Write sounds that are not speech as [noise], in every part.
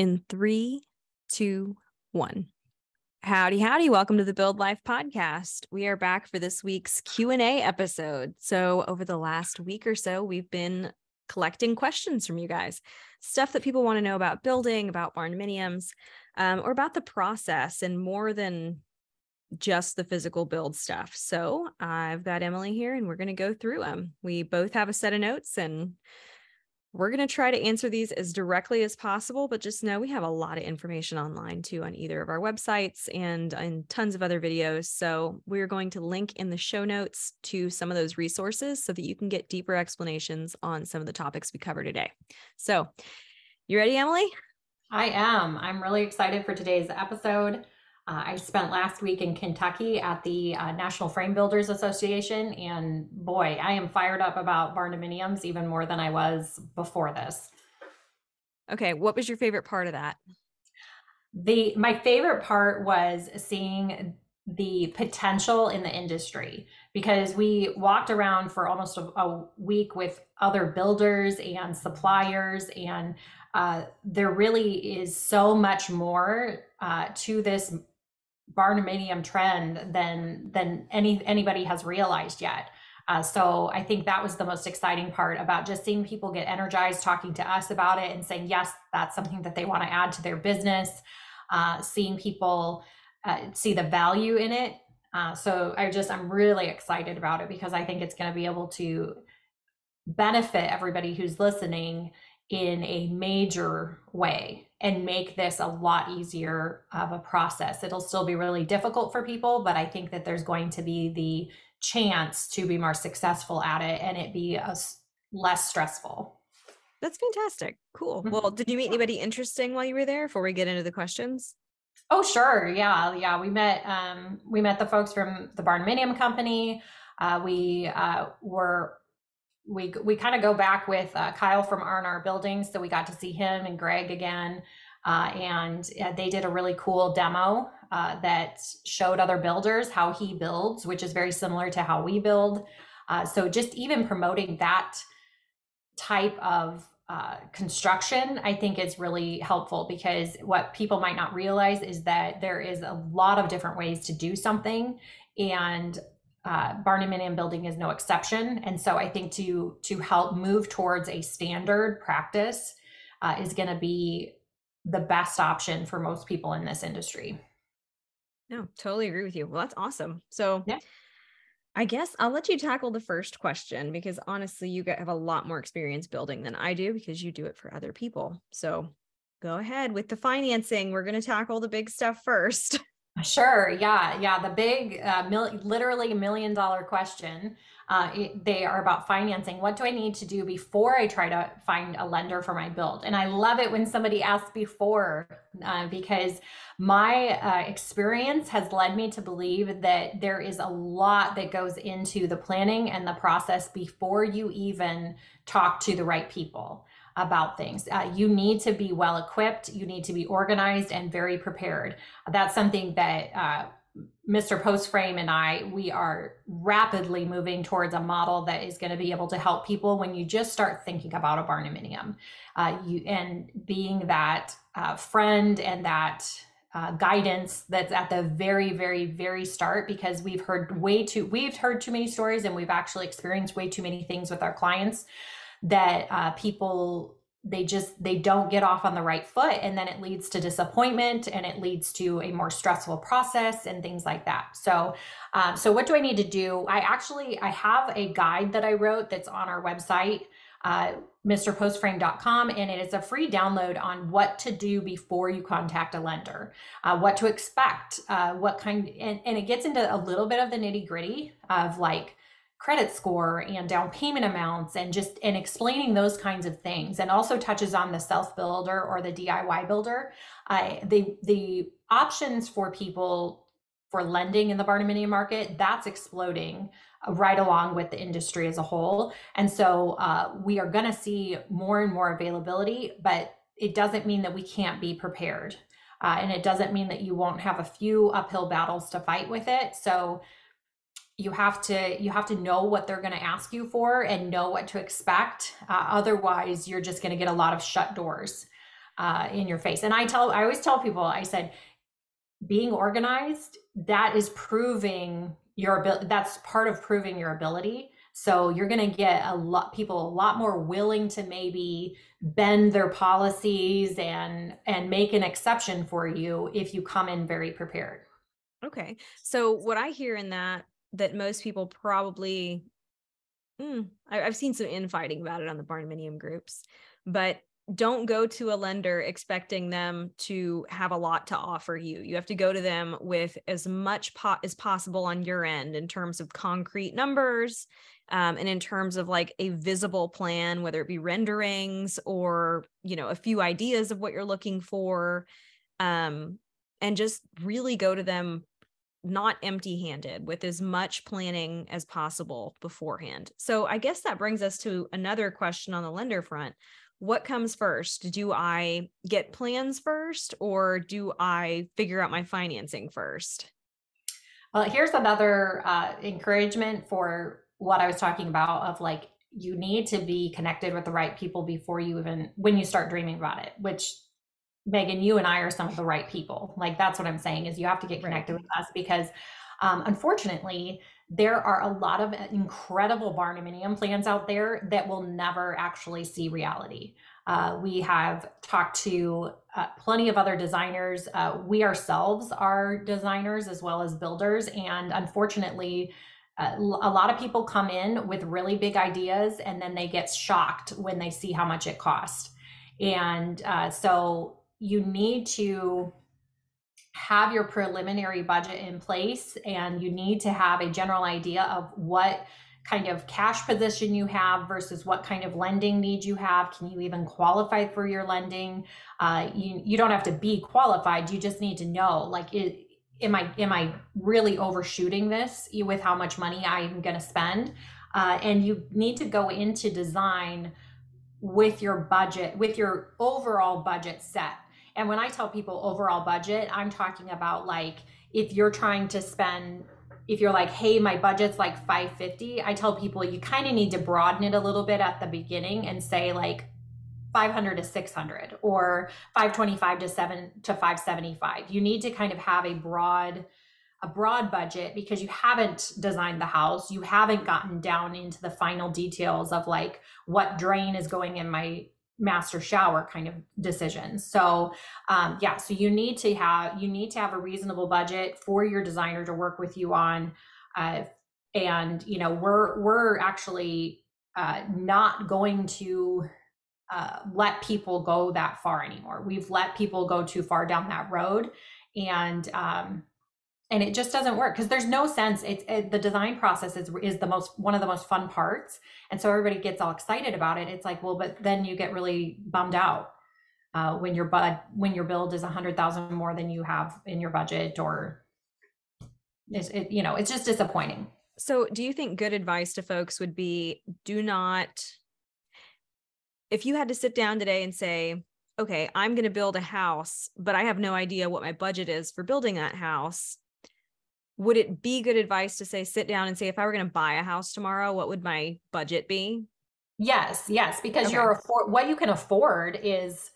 in three, two, one. Howdy, howdy. Welcome to the Build Life podcast. We are back for this week's Q&A episode. So over the last week or so, we've been collecting questions from you guys, stuff that people want to know about building, about barndominiums, um, or about the process and more than just the physical build stuff. So I've got Emily here and we're going to go through them. We both have a set of notes and we're going to try to answer these as directly as possible, but just know we have a lot of information online too on either of our websites and in tons of other videos. So we're going to link in the show notes to some of those resources so that you can get deeper explanations on some of the topics we cover today. So, you ready, Emily? I am. I'm really excited for today's episode. Uh, I spent last week in Kentucky at the uh, National Frame Builders Association, and boy, I am fired up about barndominiums even more than I was before this. Okay, what was your favorite part of that? The my favorite part was seeing the potential in the industry because we walked around for almost a, a week with other builders and suppliers and uh, there really is so much more uh, to this barndominium trend than than any anybody has realized yet. Uh, so I think that was the most exciting part about just seeing people get energized, talking to us about it, and saying yes, that's something that they want to add to their business. Uh, seeing people uh, see the value in it. Uh, so I just I'm really excited about it because I think it's going to be able to benefit everybody who's listening in a major way and make this a lot easier of a process. It'll still be really difficult for people, but I think that there's going to be the chance to be more successful at it and it be a, less stressful. That's fantastic. Cool. Mm-hmm. Well, did you meet anybody interesting while you were there before we get into the questions? Oh, sure. Yeah. Yeah. We met, um, we met the folks from the Barndominium Company. Uh, we uh, were we we kind of go back with uh, Kyle from R&R Buildings, so we got to see him and Greg again, uh, and uh, they did a really cool demo uh, that showed other builders how he builds, which is very similar to how we build. Uh, so just even promoting that type of uh, construction, I think is really helpful because what people might not realize is that there is a lot of different ways to do something, and uh, barndominium building is no exception. And so I think to to help move towards a standard practice uh, is going to be the best option for most people in this industry. No, totally agree with you. Well, that's awesome. So yeah. I guess I'll let you tackle the first question because honestly, you have a lot more experience building than I do because you do it for other people. So go ahead with the financing. We're going to tackle the big stuff first. [laughs] Sure. Yeah. Yeah. The big, uh, mil- literally million dollar question. Uh, they are about financing. What do I need to do before I try to find a lender for my build? And I love it when somebody asks before uh, because my uh, experience has led me to believe that there is a lot that goes into the planning and the process before you even talk to the right people about things. Uh, you need to be well equipped, you need to be organized and very prepared. That's something that uh, Mr. Postframe and I, we are rapidly moving towards a model that is going to be able to help people when you just start thinking about a barndominium. Uh, you and being that uh, friend and that uh, guidance that's at the very, very, very start because we've heard way too, we've heard too many stories and we've actually experienced way too many things with our clients that uh, people they just they don't get off on the right foot and then it leads to disappointment and it leads to a more stressful process and things like that. So um, so what do i need to do? I actually i have a guide that i wrote that's on our website uh, mrpostframe.com and it is a free download on what to do before you contact a lender uh, what to expect uh, what kind and, and it gets into a little bit of the nitty gritty of like credit score and down payment amounts and just and explaining those kinds of things and also touches on the self builder or the DIY builder. Uh, the the options for people for lending in the barndominium market that's exploding uh, right along with the industry as a whole and so uh, we are going to see more and more availability but it doesn't mean that we can't be prepared uh, and it doesn't mean that you won't have a few uphill battles to fight with it so you have to you have to know what they're going to ask you for and know what to expect uh, otherwise you're just going to get a lot of shut doors uh, in your face. And I tell, I always tell people, I said, being organized, that is proving your ability. That's part of proving your ability. So you're going to get a lot people a lot more willing to maybe bend their policies and and make an exception for you if you come in very prepared. Okay. So what I hear in that that most people probably mm, I, have seen some infighting about it on the barndominium groups, but don't go to a lender expecting them to have a lot to offer you. You have to go to them with as much po- as possible on your end in terms of concrete numbers um, and in terms of like a visible plan, whether it be renderings or you know a few ideas of what you're looking for, um, and just really go to them not empty handed with as much planning as possible beforehand. So I guess that brings us to another question on the lender front what comes first? Do I get plans first or do I figure out my financing first? Well, here's another uh, encouragement for what I was talking about of like, you need to be connected with the right people before you even, when you start dreaming about it, which Megan, you and I are some of the right people. Like, that's what I'm saying is you have to get connected right. with us because um, unfortunately, there are a lot of incredible barndominium plans out there that will never actually see reality. Uh, we have talked to uh, plenty of other designers. Uh, we ourselves are designers as well as builders. And unfortunately, uh, a lot of people come in with really big ideas and then they get shocked when they see how much it costs. And uh, so you need to have your preliminary budget in place and you need to have a general idea of what kind of cash position you have versus what kind of lending needs you have. Can you even qualify for your lending? Uh, you you don't have to be qualified. You just need to know like it, am I am I really overshooting this with how much money I'm going to spend? Uh, and you need to go into design with your budget with your overall budget set and when I tell people overall budget, I'm talking about like if you're trying to spend if you're like, hey, my budget's like 550, I tell people you kind of need to broaden it a little bit at the beginning and say like 500 to 600 or 525 to 7 to 575. You need to kind of have a broad a broad budget because you haven't designed the house, you haven't gotten down into the final details of like what drain is going in my master shower kind of decisions so um, yeah so you need to have you need to have a reasonable budget for your designer to work with you on uh, and you know we're we're actually uh, not going to uh, let people go that far anymore. We've let people go too far down that road and um, and it just doesn't work because there's no sense. It's it, the design process is is the most one of the most fun parts. And so everybody gets all excited about it. It's like well but then you get really bummed out uh, when your bud when your build is a hundred thousand more than you have in your budget or it, you know it's just disappointing. So do you think good advice to folks would be do not if you had to sit down today and say okay, I'm going to build a house, but I have no idea what my budget is for building that house would it be good advice to say sit down and say if i were going to buy a house tomorrow what would my budget be yes yes because okay. you're afford what you can afford is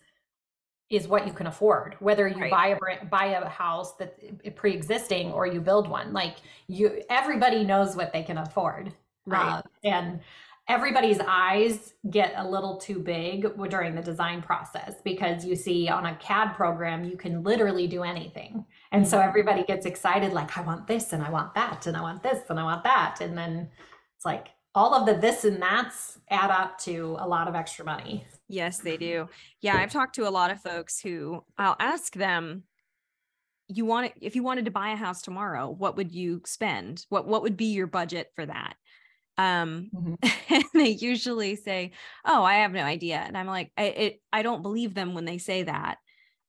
is what you can afford whether you right. buy a buy a house that pre-existing or you build one like you everybody knows what they can afford right uh, and everybody's eyes get a little too big during the design process because you see on a CAD program you can literally do anything. And so everybody gets excited like I want this and I want that and I want this and I want that and then it's like all of the this and that's add up to a lot of extra money. Yes, they do. Yeah, I've talked to a lot of folks who I'll ask them you want it if you wanted to buy a house tomorrow, what would you spend? What what would be your budget for that? um mm-hmm. [laughs] and they usually say oh i have no idea and i'm like I, it, I don't believe them when they say that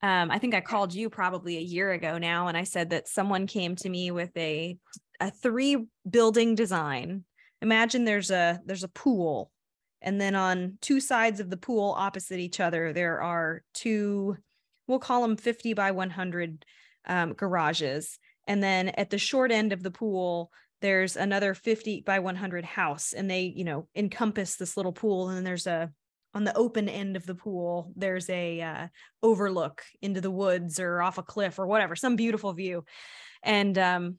um i think i called you probably a year ago now and i said that someone came to me with a a three building design. Imagine there's a there's a pool and then on two sides of the pool opposite each other there are two we'll call them 50 by 100 um, garages. And then at the short end of the pool there's another 50 by 100 house and they you know encompass this little pool and then there's a on the open end of the pool there's a uh, overlook into the woods or off a cliff or whatever some beautiful view and um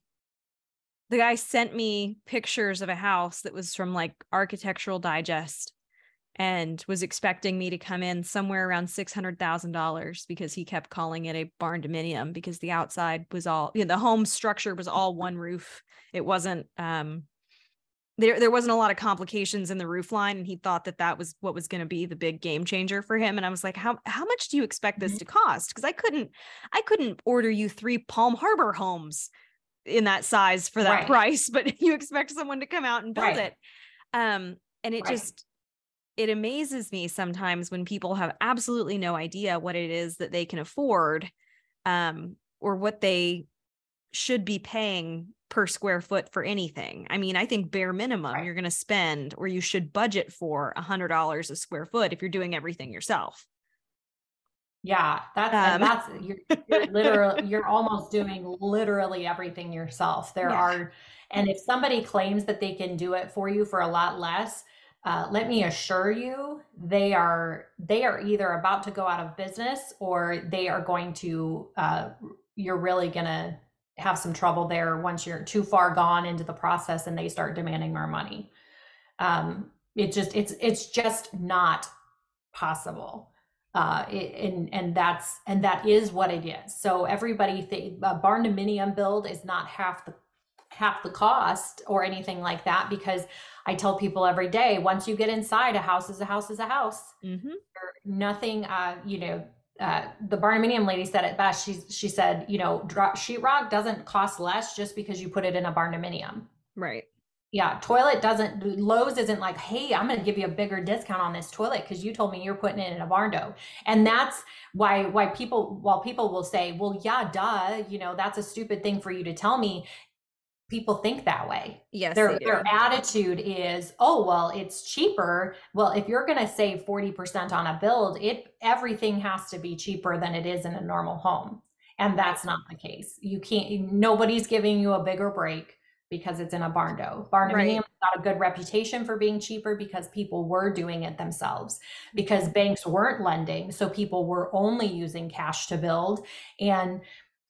the guy sent me pictures of a house that was from like architectural digest and was expecting me to come in somewhere around $600,000 because he kept calling it a barn dominium because the outside was all you know, the home structure was all one roof. It wasn't um there there wasn't a lot of complications in the roof line and he thought that that was what was going to be the big game changer for him and I was like how how much do you expect this mm-hmm. to cost because I couldn't I couldn't order you 3 Palm Harbor homes in that size for that right. price [laughs] but you expect someone to come out and build right. it um and it right. just it amazes me sometimes when people have absolutely no idea what it is that they can afford um, or what they should be paying per square foot for anything. I mean, I think bare minimum right. you're going to spend or you should budget for a hundred dollars a square foot if you're doing everything yourself. Yeah, that's um, that's you're, you're [laughs] literally you're almost doing literally everything yourself. There yeah. are, and if somebody claims that they can do it for you for a lot less, uh, let me assure you they are they are either about to go out of business or they are going to uh, you're really gonna have some trouble there once you're too far gone into the process and they start demanding more money um, it just it's it's just not possible uh, it, and and that's and that is what it is so everybody think a barn dominium build is not half the half the cost or anything like that because I tell people every day once you get inside, a house is a house is a house. Mm-hmm. Nothing, uh, you know, uh, the barndominium lady said it best. She she said, you know, sheetrock doesn't cost less just because you put it in a barndominium. Right. Yeah, toilet doesn't. Lowe's isn't like, hey, I'm going to give you a bigger discount on this toilet because you told me you're putting it in a barndo, and that's why why people while people will say, well, yeah, duh, you know, that's a stupid thing for you to tell me people think that way. Yes. Their their attitude is, oh well, it's cheaper. Well, if you're going to save 40% on a build, it everything has to be cheaper than it is in a normal home. And that's not the case. You can't nobody's giving you a bigger break because it's in a barndo. Barn right. got a good reputation for being cheaper because people were doing it themselves, because mm-hmm. banks weren't lending. So people were only using cash to build. And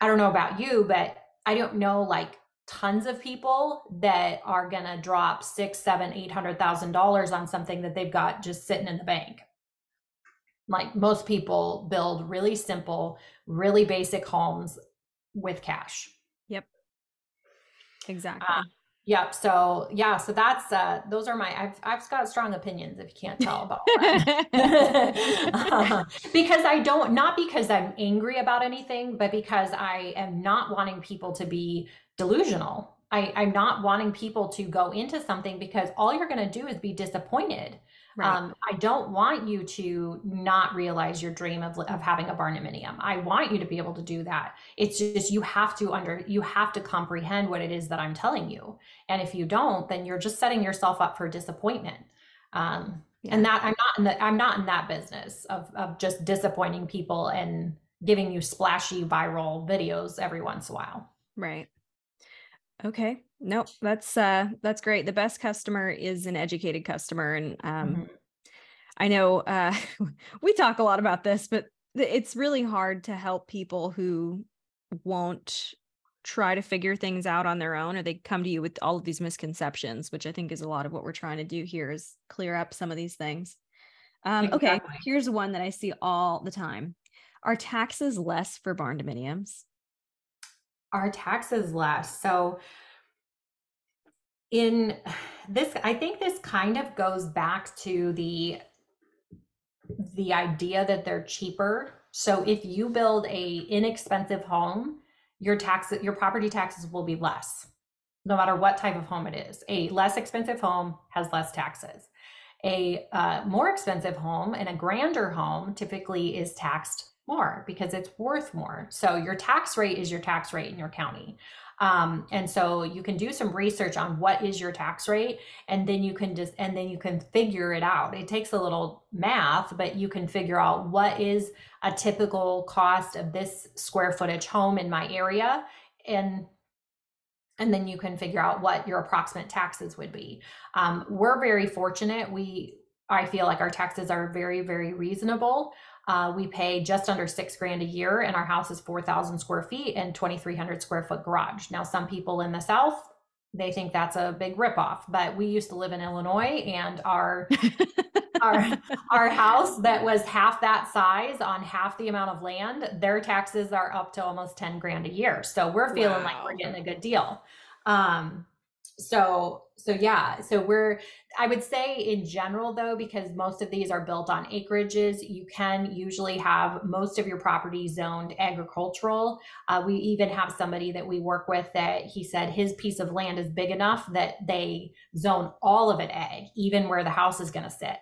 I don't know about you, but I don't know like tons of people that are going to drop six, seven, eight hundred thousand dollars on something that they've got just sitting in the bank. Like most people build really simple, really basic homes with cash. Yep. Exactly. Uh, Yep. So yeah, so that's uh those are my I've I've got strong opinions if you can't tell about [laughs] uh, [laughs] because I don't not because I'm angry about anything, but because I am not wanting people to be delusional. I, I'm not wanting people to go into something because all you're going to do is be disappointed. Right. Um, I don't want you to not realize your dream of, of having a barndominium. I want you to be able to do that. It's just you have to under you have to comprehend what it is that I'm telling you. And if you don't, then you're just setting yourself up for disappointment. Um, yeah. And that I'm not in the I'm not in that business of of just disappointing people and giving you splashy viral videos every once in a while. Right. Okay. Nope. That's uh that's great. The best customer is an educated customer. And um mm-hmm. I know uh [laughs] we talk a lot about this, but it's really hard to help people who won't try to figure things out on their own or they come to you with all of these misconceptions which i think is a lot of what we're trying to do here is clear up some of these things um, exactly. okay here's one that i see all the time are taxes less for barn dominiums our taxes less. So in this I think this kind of goes back to the the idea that they're cheaper. So if you build a inexpensive home, your tax your property taxes will be less no matter what type of home it is. A less expensive home has less taxes. A uh, more expensive home and a grander home typically is taxed more because it's worth more. So your tax rate is your tax rate in your county. Um, and so you can do some research on what is your tax rate and then you can just and then you can figure it out it takes a little math but you can figure out what is a typical cost of this square footage home in my area and and then you can figure out what your approximate taxes would be um, we're very fortunate we I feel like our taxes are very, very reasonable. Uh, we pay just under six grand a year, and our house is 4,000 square feet and 2,300 square foot garage. Now, some people in the South, they think that's a big ripoff, but we used to live in Illinois, and our [laughs] our our house that was half that size on half the amount of land, their taxes are up to almost 10 grand a year. So we're feeling wow. like we're getting a good deal. Um, so so yeah so we're i would say in general though because most of these are built on acreages you can usually have most of your property zoned agricultural. Uh, we even have somebody that we work with that he said his piece of land is big enough that they zone all of it ag even where the house is going to sit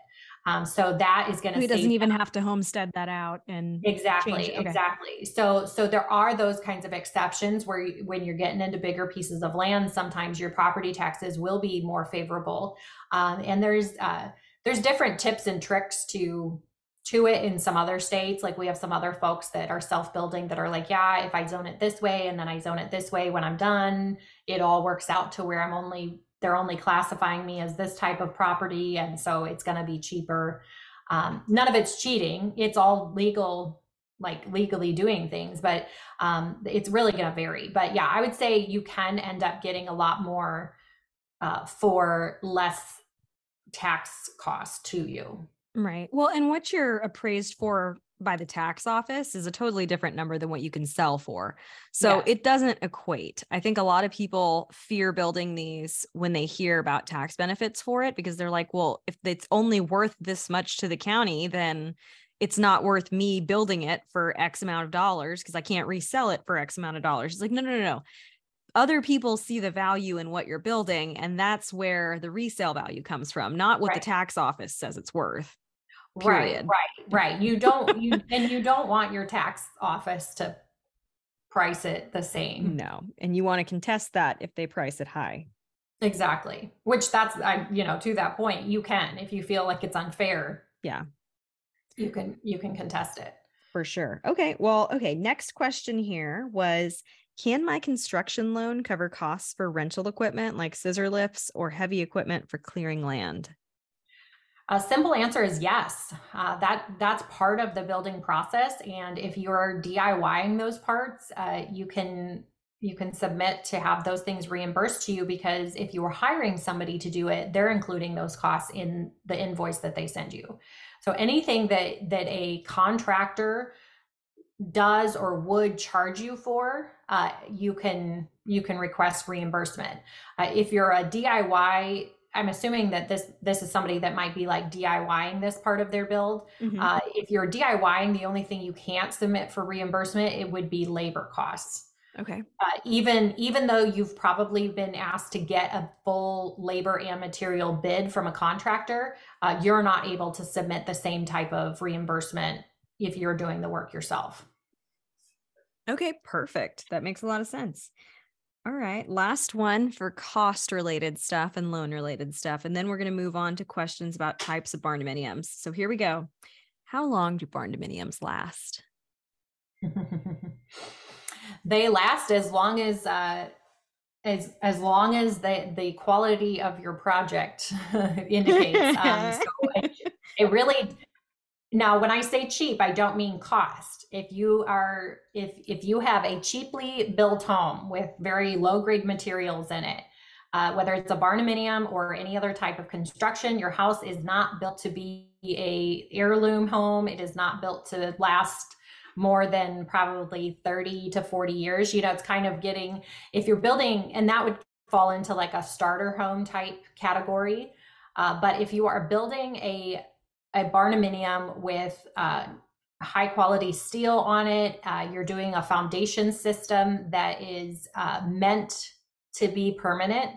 um, so that is going to. He doesn't even have to homestead that out and exactly, okay. exactly. So so there are those kinds of exceptions where you, when you're getting into bigger pieces of land, sometimes your property taxes will be more favorable. Um, and there's uh, there's different tips and tricks to to it in some other states. Like we have some other folks that are self building that are like, yeah, if I zone it this way and then I zone it this way when I'm done, it all works out to where I'm only they're only classifying me as this type of property and so it's going to be cheaper. Um, none of it's cheating. It's all legal like legally doing things but um, it's really going to vary. But yeah i would say you can end up getting a lot more uh, for less tax cost to you. Right. Well and what you're appraised for by the tax office is a totally different number than what you can sell for. So it doesn't equate. I think a lot of people fear building these when they hear about tax benefits for it because they're like, well, if it's only worth this much to the county, then it's not worth me building it for X amount of dollars because I can't resell it for X amount of dollars. It's like, no, no, no, no. Other people see the value in what you're building, and that's where the resale value comes from, not what right. the tax office says it's worth. Period. Right, right, right. You don't you [laughs] and you don't want your tax office to price it the same. No. And you want to contest that if they price it high. Exactly. Which that's I you know, to that point, you can if you feel like it's unfair. Yeah. You can you can contest it. For sure. Okay. Well, okay, next question here was can my construction loan cover costs for rental equipment like scissor lifts or heavy equipment for clearing land? A simple answer is yes. Uh, that that's part of the building process, and if you're DIYing those parts, uh, you can you can submit to have those things reimbursed to you because if you were hiring somebody to do it, they're including those costs in the invoice that they send you. So anything that that a contractor does or would charge you for, uh, you can you can request reimbursement. Uh, if you're a DIY I'm assuming that this this is somebody that might be like DIYing this part of their build. Mm-hmm. Uh, if you're DIYing, the only thing you can't submit for reimbursement it would be labor costs. Okay. Uh, even even though you've probably been asked to get a full labor and material bid from a contractor, uh, you're not able to submit the same type of reimbursement if you're doing the work yourself. Okay, perfect. That makes a lot of sense. All right. Last one for cost related stuff and loan related stuff. And then we're going to move on to questions about types of barn dominiums. So here we go. How long do barn dominiums last? [laughs] they last as long as uh, as as long as the the quality of your project [laughs] indicates. [laughs] Um, so it, it really now when I say cheap, I don't mean cost. If you are if if you have a cheaply built home with very low grade materials in it uh, whether it's a barnuminium or any other type of construction your house is not built to be a heirloom home. It is not built to last more than probably 30 to 40 years. You know it's kind of getting if you're building and that would fall into like a starter home type category uh, but if you are building a a barnuminium with uh, high quality steel on it. Uh, you're doing a foundation system that is uh, meant to be permanent.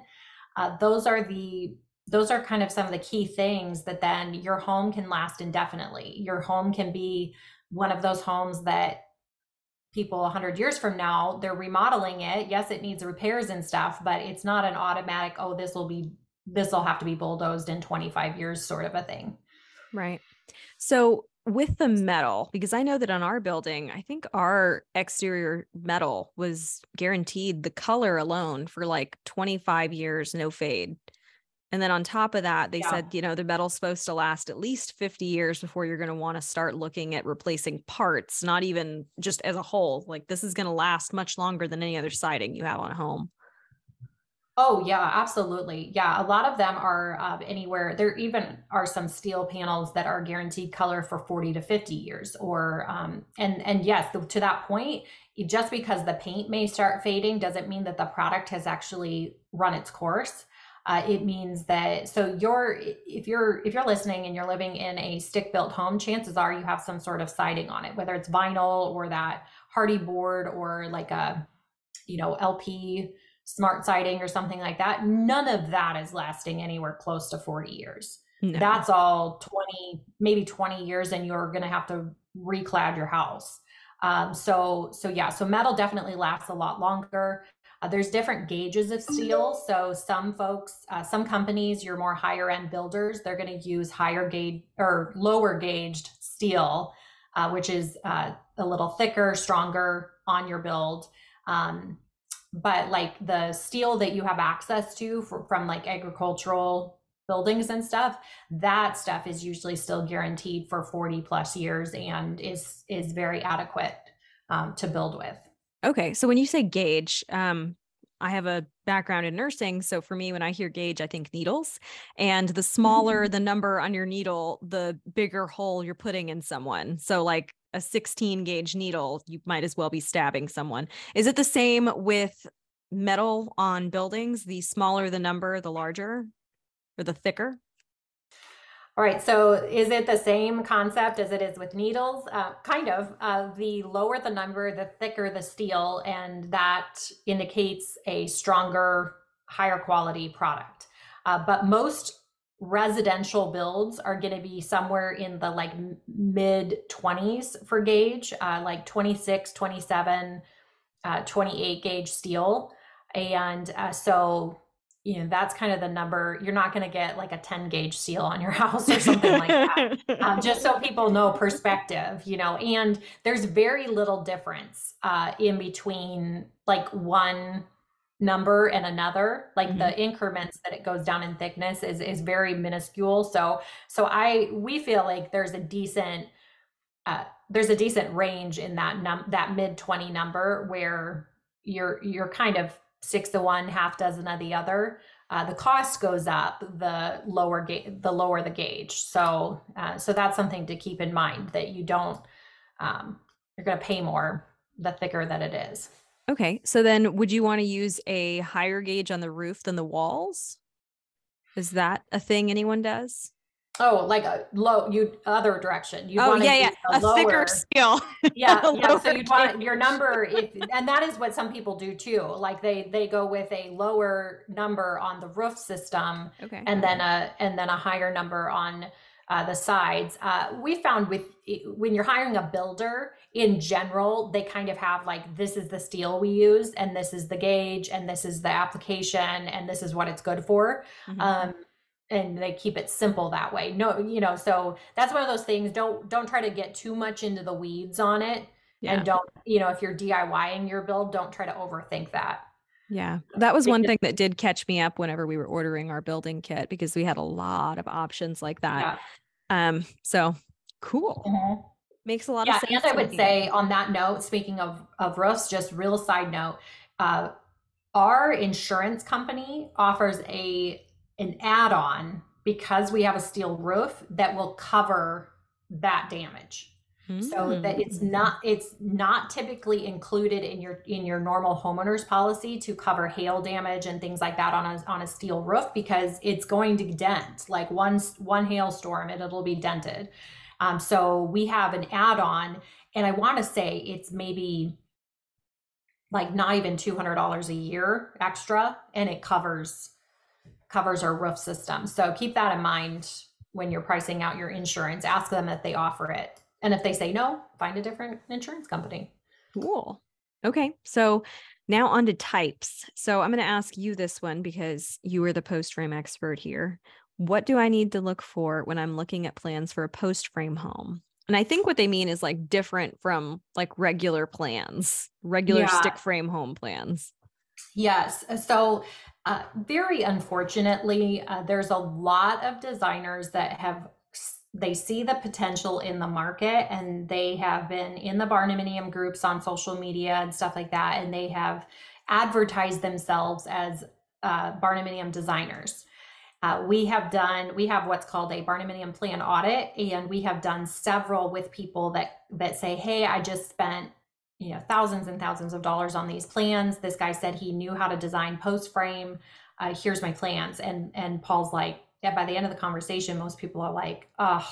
Uh, those are the those are kind of some of the key things that then your home can last indefinitely. Your home can be one of those homes that people 100 years from now they're remodeling it yes it needs repairs and stuff but it's not an automatic oh this will be this will have to be bulldozed in 25 years sort of a thing right so with the metal, because I know that on our building, I think our exterior metal was guaranteed the color alone for like 25 years, no fade. And then on top of that, they Yeah. said, you know, the metal's supposed to last at least 50 years before you're going to want to start looking at replacing parts, not even just as a whole. Like this is going to last much longer than any other siding you have on a home. Oh yeah, absolutely. Yeah, a lot of them are uh, anywhere. There even are some steel panels that are guaranteed color for 40 to 50 years. Or um, and and yes, to that point, just because the paint may start fading doesn't mean that the product has actually run its course. Uh, it means that so you're if you're if you're listening and you're living in a stick built home, chances are you have some sort of siding on it, whether it's vinyl or that Hardie board or like a you know LP smart siding or something like that. None of that is lasting anywhere close to 40 years. No. That's all 20, maybe 20 years, and you're going to have to reclad your house. Um, so, so yeah, so metal definitely lasts a lot longer. Uh, there's different gauges of steel. So some folks, uh, some companies, your more higher end builders, they're going to use higher gauge or lower gauged steel, uh, which is uh, a little thicker, stronger on your build. Um, but like the steel that you have access to for, from like agricultural buildings and stuff that stuff is usually still guaranteed for 40 plus years and is is very adequate um, to build with Okay. So when you say gauge, um, I have a background in nursing. So for me, when I hear gauge, I think needles. And the smaller [laughs] the number on your needle, the bigger hole you're putting in someone. So like a 16 gauge needle, you might as well be stabbing someone. Is it the same with metal on buildings? The smaller the number, the larger or the thicker? all right so is it the same concept as it is with needles uh, kind of uh, the lower the number the thicker the steel and that indicates a stronger higher quality product uh, but most residential builds are going to be somewhere in the like mid 20s for gauge uh, like 26 27 uh, 28 gauge steel. And uh, so you know that's kind of the number. You're not going to get like a 10 gauge steel on your [laughs] house or something like that. [laughs] Um, just so people know perspective you know and there's very little difference uh, in between like one number and another like Mhm. the increments that it goes down in thickness is is very minuscule. So so i we feel like there's a decent uh, there's a decent range in that num that mid 20 number where you're you're kind of six to one half dozen of the other. Uh, the cost goes up the lower ga- the lower the gauge. So uh, so that's something to keep in mind that you don't um, you're going to pay more the thicker that it is Okay. So then would you want to use a higher gauge on the roof than the walls? Is that a thing anyone does? oh like a low you other direction you oh, wanna yeah, yeah. use A lower- thicker scale. [laughs] yeah, yeah. So you want your number, if, and that is what some people do too. Like they they go with a lower number on the roof system, okay. and then a and then a higher number on uh, the sides. Uh, we found with when you're hiring a builder in general, they kind of have like this is the steel we use, and this is the gauge, and this is the application, and this is what it's good for Mhm. um and they keep it simple that way no you know so that's one of those things don't don't try to get too much into the weeds on it yeah. and don't you know if you're diying your build don't try to overthink that Yeah. That was one thing that did catch me up whenever we were ordering our building kit because we had a lot of options like that. Um, so cool. Mhm. Makes a lot yeah of sense. and i would say on that note speaking of of roofs just real side note uh our insurance company offers a an add-on because we have a steel roof that will cover that damage so that it's Mm. not it's not typically included in your in your normal homeowners policy to cover hail damage and things like that on a on a steel roof because it's going to dent like one one hailstorm and it'll be dented. Um, so we have an add-on and i want to say it's maybe like not even $200 a year extra and it covers covers our roof system. So keep that in mind when you're pricing out your insurance. Ask them if they offer it and if they say no, find a different insurance company. Cool. Okay. So now on to types. So I'm going to ask you this one because you are the post frame expert here. What do I need to look for when I'm looking at plans for a post frame home? And I think what they mean is like different from like regular plans, regular Yeah. stick frame home plans. Yes. So, uh, very unfortunately, uh, there's a lot of designers that have they see the potential in the market and they have been in the barnuminium groups on social media and stuff like that. And they have advertised themselves as uh, barnuminium designers. Uh, we have done we have what's called a barnuminium plan audit and we have done several with people that that say hey i just spent you know thousands and thousands of dollars on these plans. This guy said he knew how to design post frame. Uh, here's my plans. And and paul's like yeah by the end of the conversation most people are like oh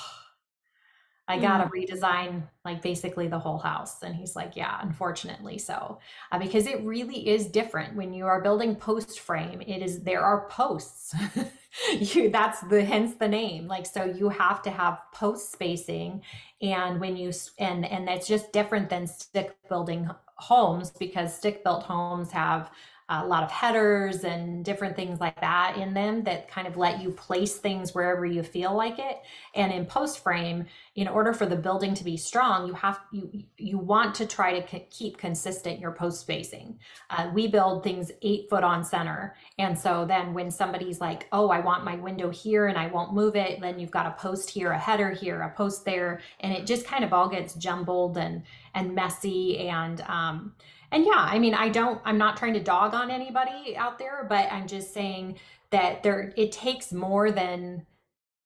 I got to mm. redesign like basically the whole house. And he's like, yeah, unfortunately so. Uh, because it really is different when you are building post frame. It is, there are posts. [laughs] you, that's the, hence the name. Like, so you have to have post spacing. And when you, and, and that's just different than stick building homes because stick built homes have a lot of headers and different things like that in them that kind of let you place things wherever you feel like it. And in post frame in order for the building to be strong you have you you want to try to keep consistent your post spacing. Uh, we build things eight foot on center. And so then when somebody's like oh i want my window here and i won't move it then you've got a post here a header here a post there. And it just kind of all gets jumbled and and messy and um, and yeah, I mean, I don't, I'm not trying to dog on anybody out there, but I'm just saying that there, it takes more than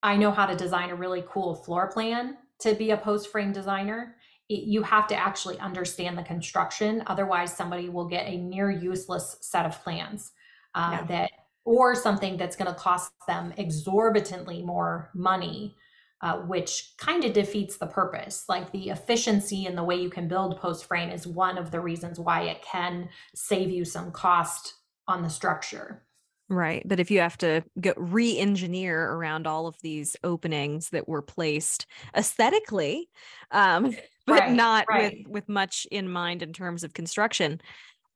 I know how to design a really cool floor plan to be a post frame designer. It, you have to actually understand the construction. Otherwise, somebody will get a near useless set of plans uh, yeah. that, or something that's going to cost them exorbitantly more money uh, which kind of defeats the purpose. Like the efficiency and the way you can build post frame is one of the reasons why it can save you some cost on the structure. Right. But if you have to go re engineer around all of these openings that were placed aesthetically, um, [laughs] but right, not right. with, with much in mind in terms of construction,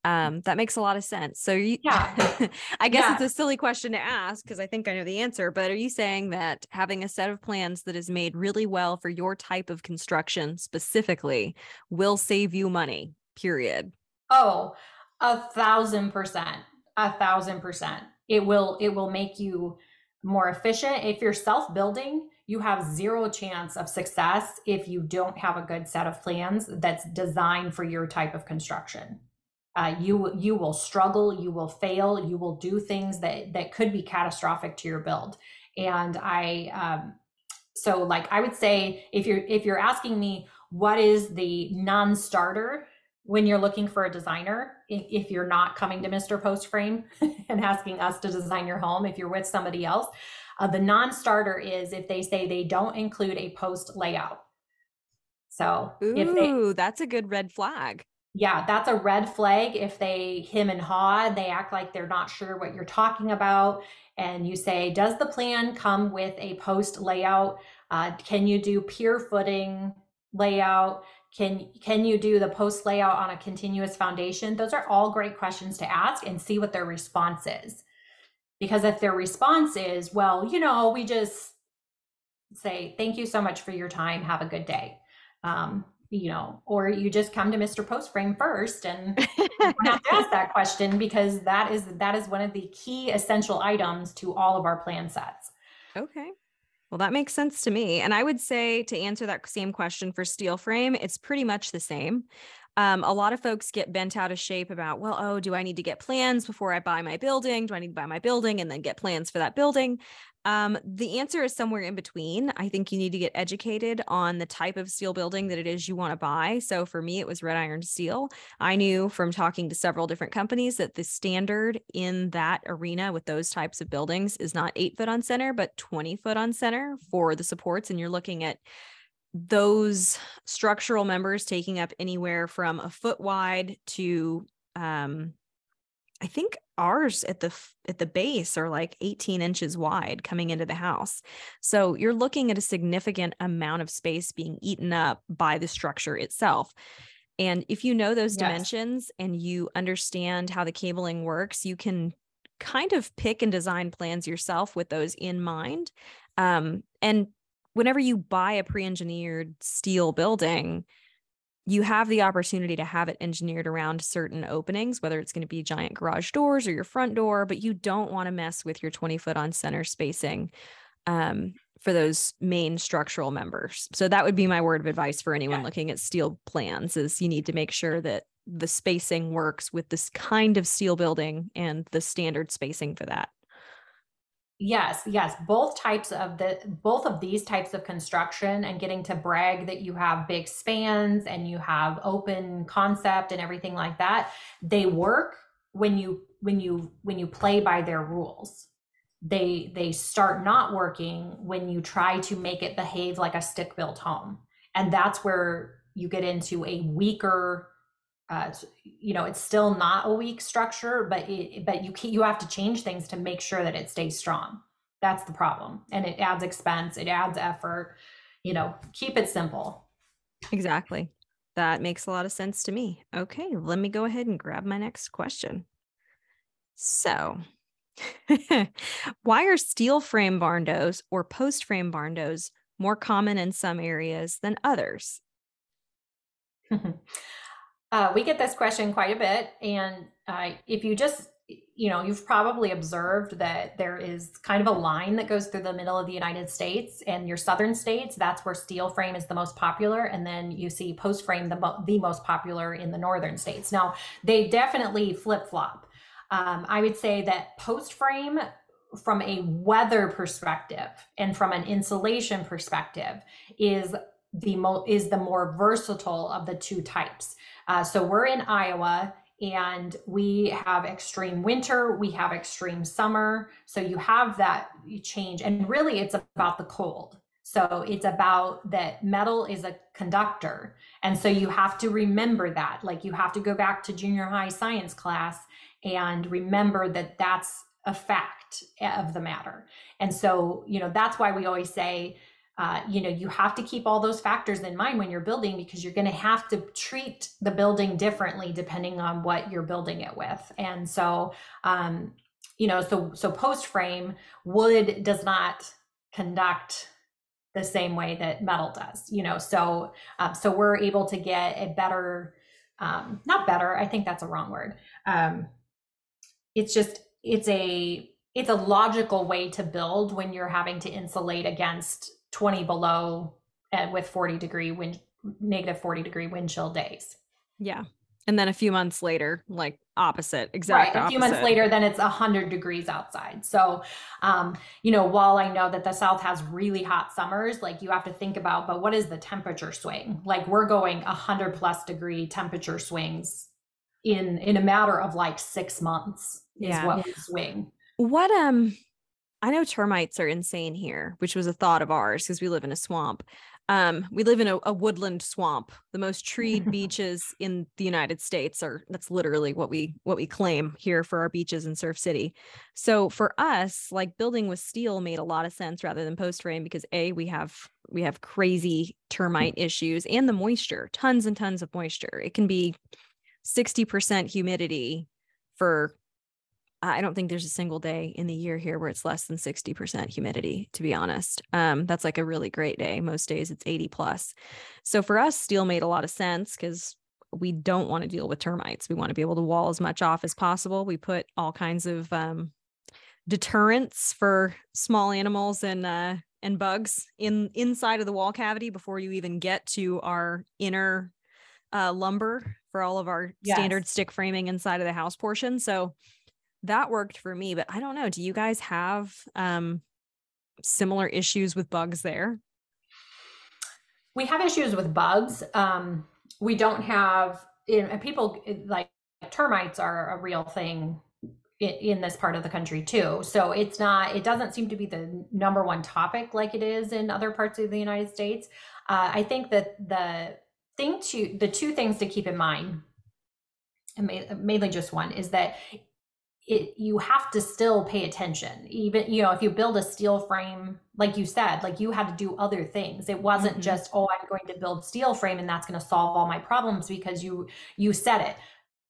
um, that makes a lot of sense. So you, yeah, [laughs] I guess yeah. it's a silly question to ask because I think I know the answer, but are you saying that having a set of plans that is made really well for your type of construction specifically will save you money, period? Oh, a thousand percent, a thousand percent. It will, it will make you more efficient. If you're self-building, you have zero chance of success if you don't have a good set of plans that's designed for your type of construction uh, you you will struggle you will fail you will do things that that could be catastrophic to your build. And i um, so like i would say if you're if you're asking me what is the non-starter when you're looking for a designer if you're not coming to mr post frame [laughs] and asking us to design your home if you're with somebody else uh, the non-starter is if they say they don't include a post layout. So Ooh, they, that's a good red flag yeah, that's a red flag if they him and haw, they act like they're not sure what you're talking about. And you say, does the plan come with a post layout? Uh, can you do pier footing layout? Can can you do the post layout on a continuous foundation? Those are all great questions to ask and see what their response is. Because if their response is, well, you know, we just say, thank you so much for your time. Have a good day. Um, you know, or you just come to Mr. Postframe first and [laughs] have to ask that question because that is that is one of the key essential items to all of our plan sets. Okay. Well, that makes sense to me. And I would say to answer that same question for steel frame, it's pretty much the same. Um, a lot of folks get bent out of shape about, well, oh, do I need to get plans before I buy my building? Do I need to buy my building and then get plans for that building? Um, the answer is somewhere in between. I think you need to get educated on the type of steel building that it is you want to buy. So for me, it was red iron steel. I knew from talking to several different companies that the standard in that arena with those types of buildings is not eight foot on center, but 20 foot on center for the supports. And you're looking at those structural members taking up anywhere from a foot wide to um, I think ours at the at the base are like 18 inches wide coming into the house. So you're looking at a significant amount of space being eaten up by the structure itself. And if you know those yes. dimensions and you understand how the cabling works, you can kind of pick and design plans yourself with those in mind. Um, and whenever you buy a pre-engineered steel building, you have the opportunity to have it engineered around certain openings, whether it's going to be giant garage doors or your front door, but you don't want to mess with your 20 foot on center spacing um, for those main structural members. So that would be my word of advice for anyone yeah. looking at steel plans is you need to make sure that the spacing works with this kind of steel building and the standard spacing for that. Yes, yes, both types of the both of these types of construction and getting to brag that you have big spans and you have open concept and everything like that, they work when you when you when you play by their rules. They they start not working when you try to make it behave like a stick built home. And that's where you get into a weaker uh, you know it's still not a weak structure but it, but you you have to change things to make sure that it stays strong. That's the problem. And it adds expense it adds effort you know keep it simple. Exactly. That makes a lot of sense to me. Okay let me go ahead and grab my next question. So [laughs] why are steel frame barndos or post frame barndos more common in some areas than others [laughs] Uh, we get this question quite a bit. And uh, if you just, you know, you've probably observed that there is kind of a line that goes through the middle of the United States and your southern states, that's where steel frame is the most popular. And then you see post frame the, the most popular in the northern states. Now, they definitely flip flop. Um, I would say that post frame from a weather perspective and from an insulation perspective is the mo- is the more versatile of the two types. Uh, so we're in Iowa and we have extreme winter, we have extreme summer. So you have that change. And really, it's about the cold. So it's about that metal is a conductor. And so you have to remember that. Like you have to go back to junior high science class and remember that that's a fact of the matter. And so, you know, that's why we always say, uh, you know you have to keep all those factors in mind when you're building because you're going to have to treat the building differently depending on what you're building it with. And so um, you know so so post frame wood does not conduct the same way that metal does you know? So um, so we're able to get a better um, not better i think that's a wrong word. Um, it's just it's a it's a logical way to build when you're having to insulate against 20 below and with 40 degree wind negative 40 degree wind chill days. Yeah. And then a few months later like opposite exactly right a few months later then it's 100 degrees outside. So um you know while i know that the south has really hot summers like you have to think about but what is the temperature swing? Like we're going 100 plus degree temperature swings in in a matter of like six months is yeah. what we swing. What um I know termites are insane here, which was a thought of ours because we live in a swamp. Um, we live in a, a woodland swamp. The most treed [laughs] beaches in the United States are that's literally what we what we claim here for our beaches in Surf City. So for us, like building with steel made a lot of sense rather than post frame because a we have we have crazy termite [laughs] issues and the moisture, tons and tons of moisture. It can be 60% humidity for I don't think there's a single day in the year here where it's less than 60% humidity, to be honest. Um, that's like a really great day. Most days it's 80 plus. So for us, steel made a lot of sense because we don't want to deal with termites. We want to be able to wall as much off as possible. We put all kinds of um, deterrents for small animals and uh, and bugs in inside of the wall cavity before you even get to our inner uh, lumber for all of our yes. standard stick framing inside of the house portion. So that worked for me, but I don't know. Do you guys have um, similar issues with bugs there? We have issues with bugs. Um, we don't have people like termites are a real thing in, in this part of the country too. So it's not. It doesn't seem to be the number one topic like it is in other parts of the United States. Uh, I think that the thing to the two things to keep in mind and mainly just one is that it you have to still pay attention even you know if you build a steel frame like you said like you had to do other things it wasn't mm-hmm. just oh i'm going to build steel frame and that's going to solve all my problems because you you said it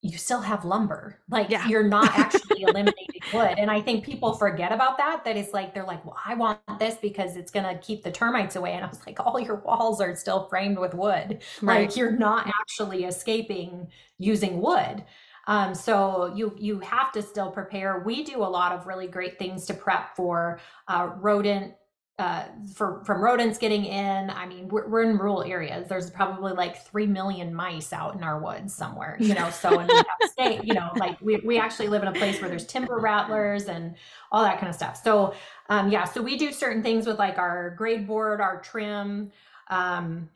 you still have lumber. Like yeah. you're not actually [laughs] eliminating wood. And I think people forget about that, that it's like, they're like, well, I want this because it's going to keep the termites away. And I was like, all your walls are still framed with wood. Right. Like you're not actually escaping using wood. Um, so you you have to still prepare. We do a lot of really great things to prep for uh, rodent uh, for from rodents getting in. I mean, we're, we're in rural areas. There's probably like three million mice out in our woods somewhere, you know. So in to [laughs] stay, you know, like we we actually live in a place where there's timber rattlers and all that kind of stuff. So um, yeah, so we do certain things with like our grade board, our trim. Um,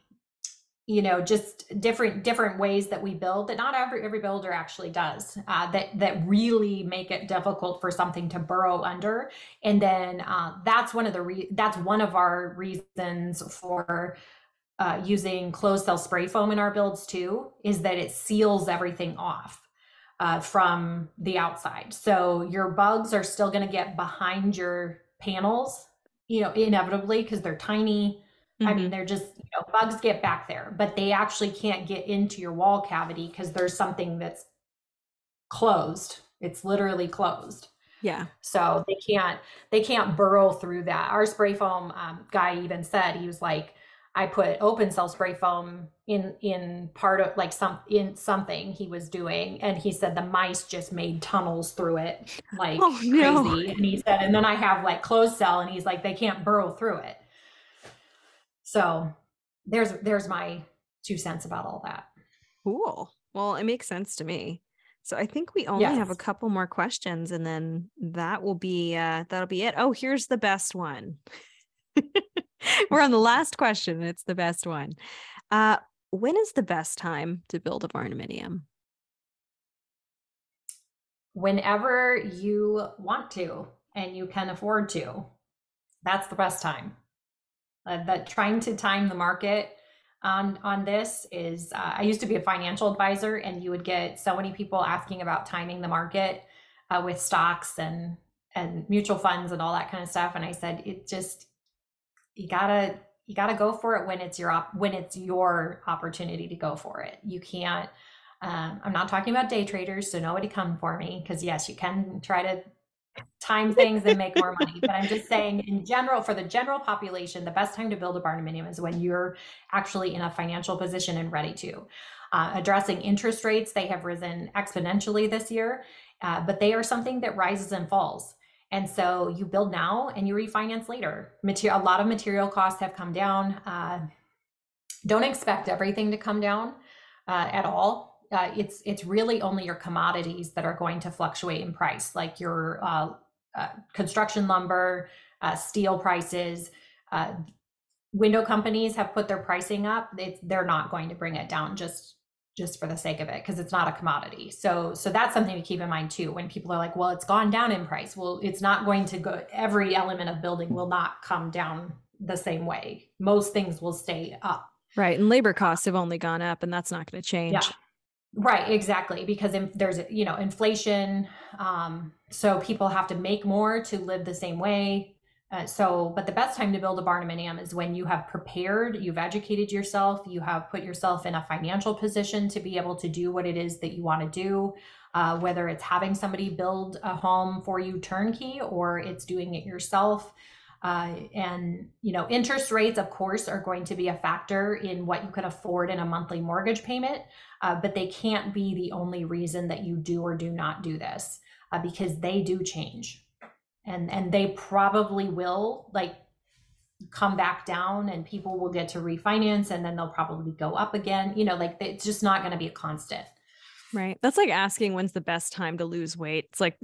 you know just different different ways that we build that not every every builder actually does uh, that that really make it difficult for something to burrow under. And then uh, that's one of the re- that's one of our reasons for uh, using closed cell spray foam in our builds too is that it seals everything off uh, from the outside. So your bugs are still going to get behind your panels you know inevitably because they're tiny Mm-hmm. I mean, mm-hmm. they're just, you know, bugs get back there, but they actually can't get into your wall cavity because there's something that's closed. It's literally closed. Yeah. So they can't they can't burrow through that. Our spray foam um, guy even said he was like, I put open cell spray foam in in part of like some in something he was doing, and he said the mice just made tunnels through it like [laughs] oh, crazy. No. And he said, and then I have like closed cell, and he's like they can't burrow through it. So there's there's my two cents about all that. Cool. Well, it makes sense to me. So I think we only yes. have a couple more questions and then that will be uh that'll be it. Oh, here's the best one. [laughs] We're on the last question. It's the best one. Uh when is the best time to build a barndominium? Whenever you want to and you can afford to. That's the best time uh, that trying to time the market on on this is uh, I used to be a financial advisor and you would get so many people asking about timing the market uh, with stocks and and mutual funds and all that kind of stuff. And I said it just you gotta you gotta go for it when it's your op- when it's your opportunity to go for it. You can't um, I'm not talking about day traders so nobody come for me because yes you can try to time things and make more money. But I'm just saying, in general, for the general population, the best time to build a barn barndominium is when you're actually in a financial position and ready to. Uh, addressing interest rates, they have risen exponentially this year, uh, but they are something that rises and falls. And so you build now and you refinance later. Material, a lot of material costs have come down. Uh, don't expect everything to come down uh, at all uh, it's it's really only your commodities that are going to fluctuate in price, like your uh, uh, construction lumber, uh, steel prices. Uh, window companies have put their pricing up. It's, they're not going to bring it down just just for the sake of it because it's not a commodity. So so that's something to keep in mind too. When people are like, "Well, it's gone down in price." Well, it's not going to go. Every element of building will not come down the same way. Most things will stay up. Right, and labor costs have only gone up, and that's not going to change. Yeah. Right, exactly. Because in, there's, you know, inflation. Um, so people have to make more to live the same way. Uh, so, but the best time to build a barndominium is when you have prepared, you've educated yourself, you have put yourself in a financial position to be able to do what it is that you want to do. Uh, whether it's having somebody build a home for you turnkey or it's doing it yourself. Uh, and you know, interest rates, of course, are going to be a factor in what you can afford in a monthly mortgage payment, uh, but they can't be the only reason that you do or do not do this uh, because they do change, and and they probably will like come back down, and people will get to refinance, and then they'll probably go up again. You know, like it's just not going to be a constant. Right. That's like asking when's the best time to lose weight. It's like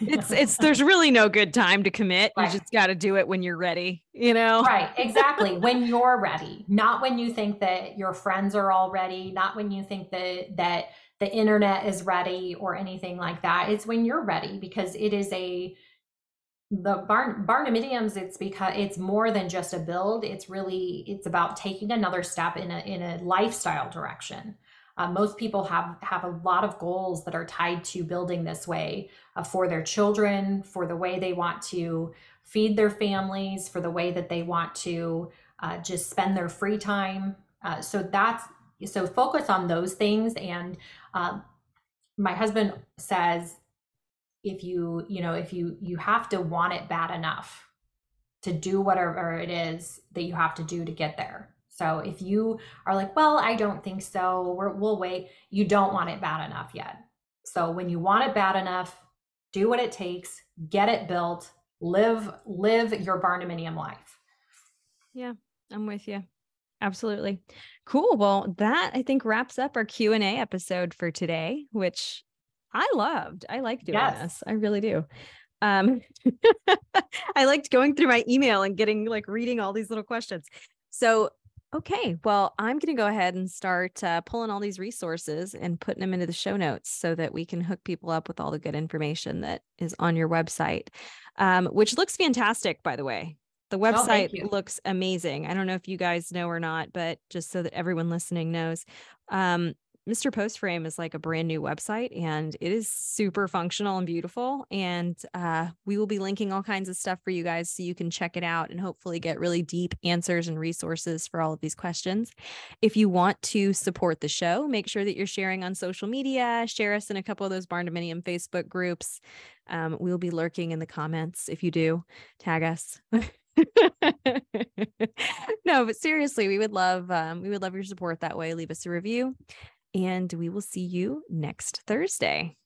it's [laughs] it's there's really no good time to commit. Right. You just got to do it when you're ready, you know? Right. Exactly. when you're ready, not when you think that your friends are all ready, not when you think that that the internet is ready or anything like that. It's when you're ready because it is a the barn barndominiums it's because it's more than just a build it's really it's about taking another step in a in a lifestyle direction uh, most people have have a lot of goals that are tied to building this way uh, for their children, for the way they want to feed their families, for the way that they want to uh, just spend their free time. Uh, so that's so focus on those things and um, my husband says if you you know if you you have to want it bad enough to do whatever it is that you have to do to get there so if you are like well i don't think so we will wait you don't want it bad enough yet so when you want it bad enough do what it takes get it built live live your barndominium life yeah i'm with you absolutely cool well that i think wraps up our q&a episode for today which I loved. I like doing yes. this. I really do. Um, [laughs] I liked going through my email and getting like reading all these little questions. So, okay, well, I'm going to go ahead and start uh, pulling all these resources and putting them into the show notes so that we can hook people up with all the good information that is on your website, um, which looks fantastic, by the way. The oh, website oh, looks amazing. I don't know if you guys know or not, but just so that everyone listening knows, um, Mr. Post Frame is like a brand new website and it is super functional and beautiful. And uh, we will be linking all kinds of stuff for you guys so you can check it out and hopefully get really deep answers and resources for all of these questions. If you want to support the show, make sure that you're sharing on social media, share us in a couple of those Barndominium Facebook groups. Um, we'll be lurking in the comments. If you do, tag us. [laughs] no, but seriously, we would love um, we would love your support that way. Leave us a review and we will see you next Thursday.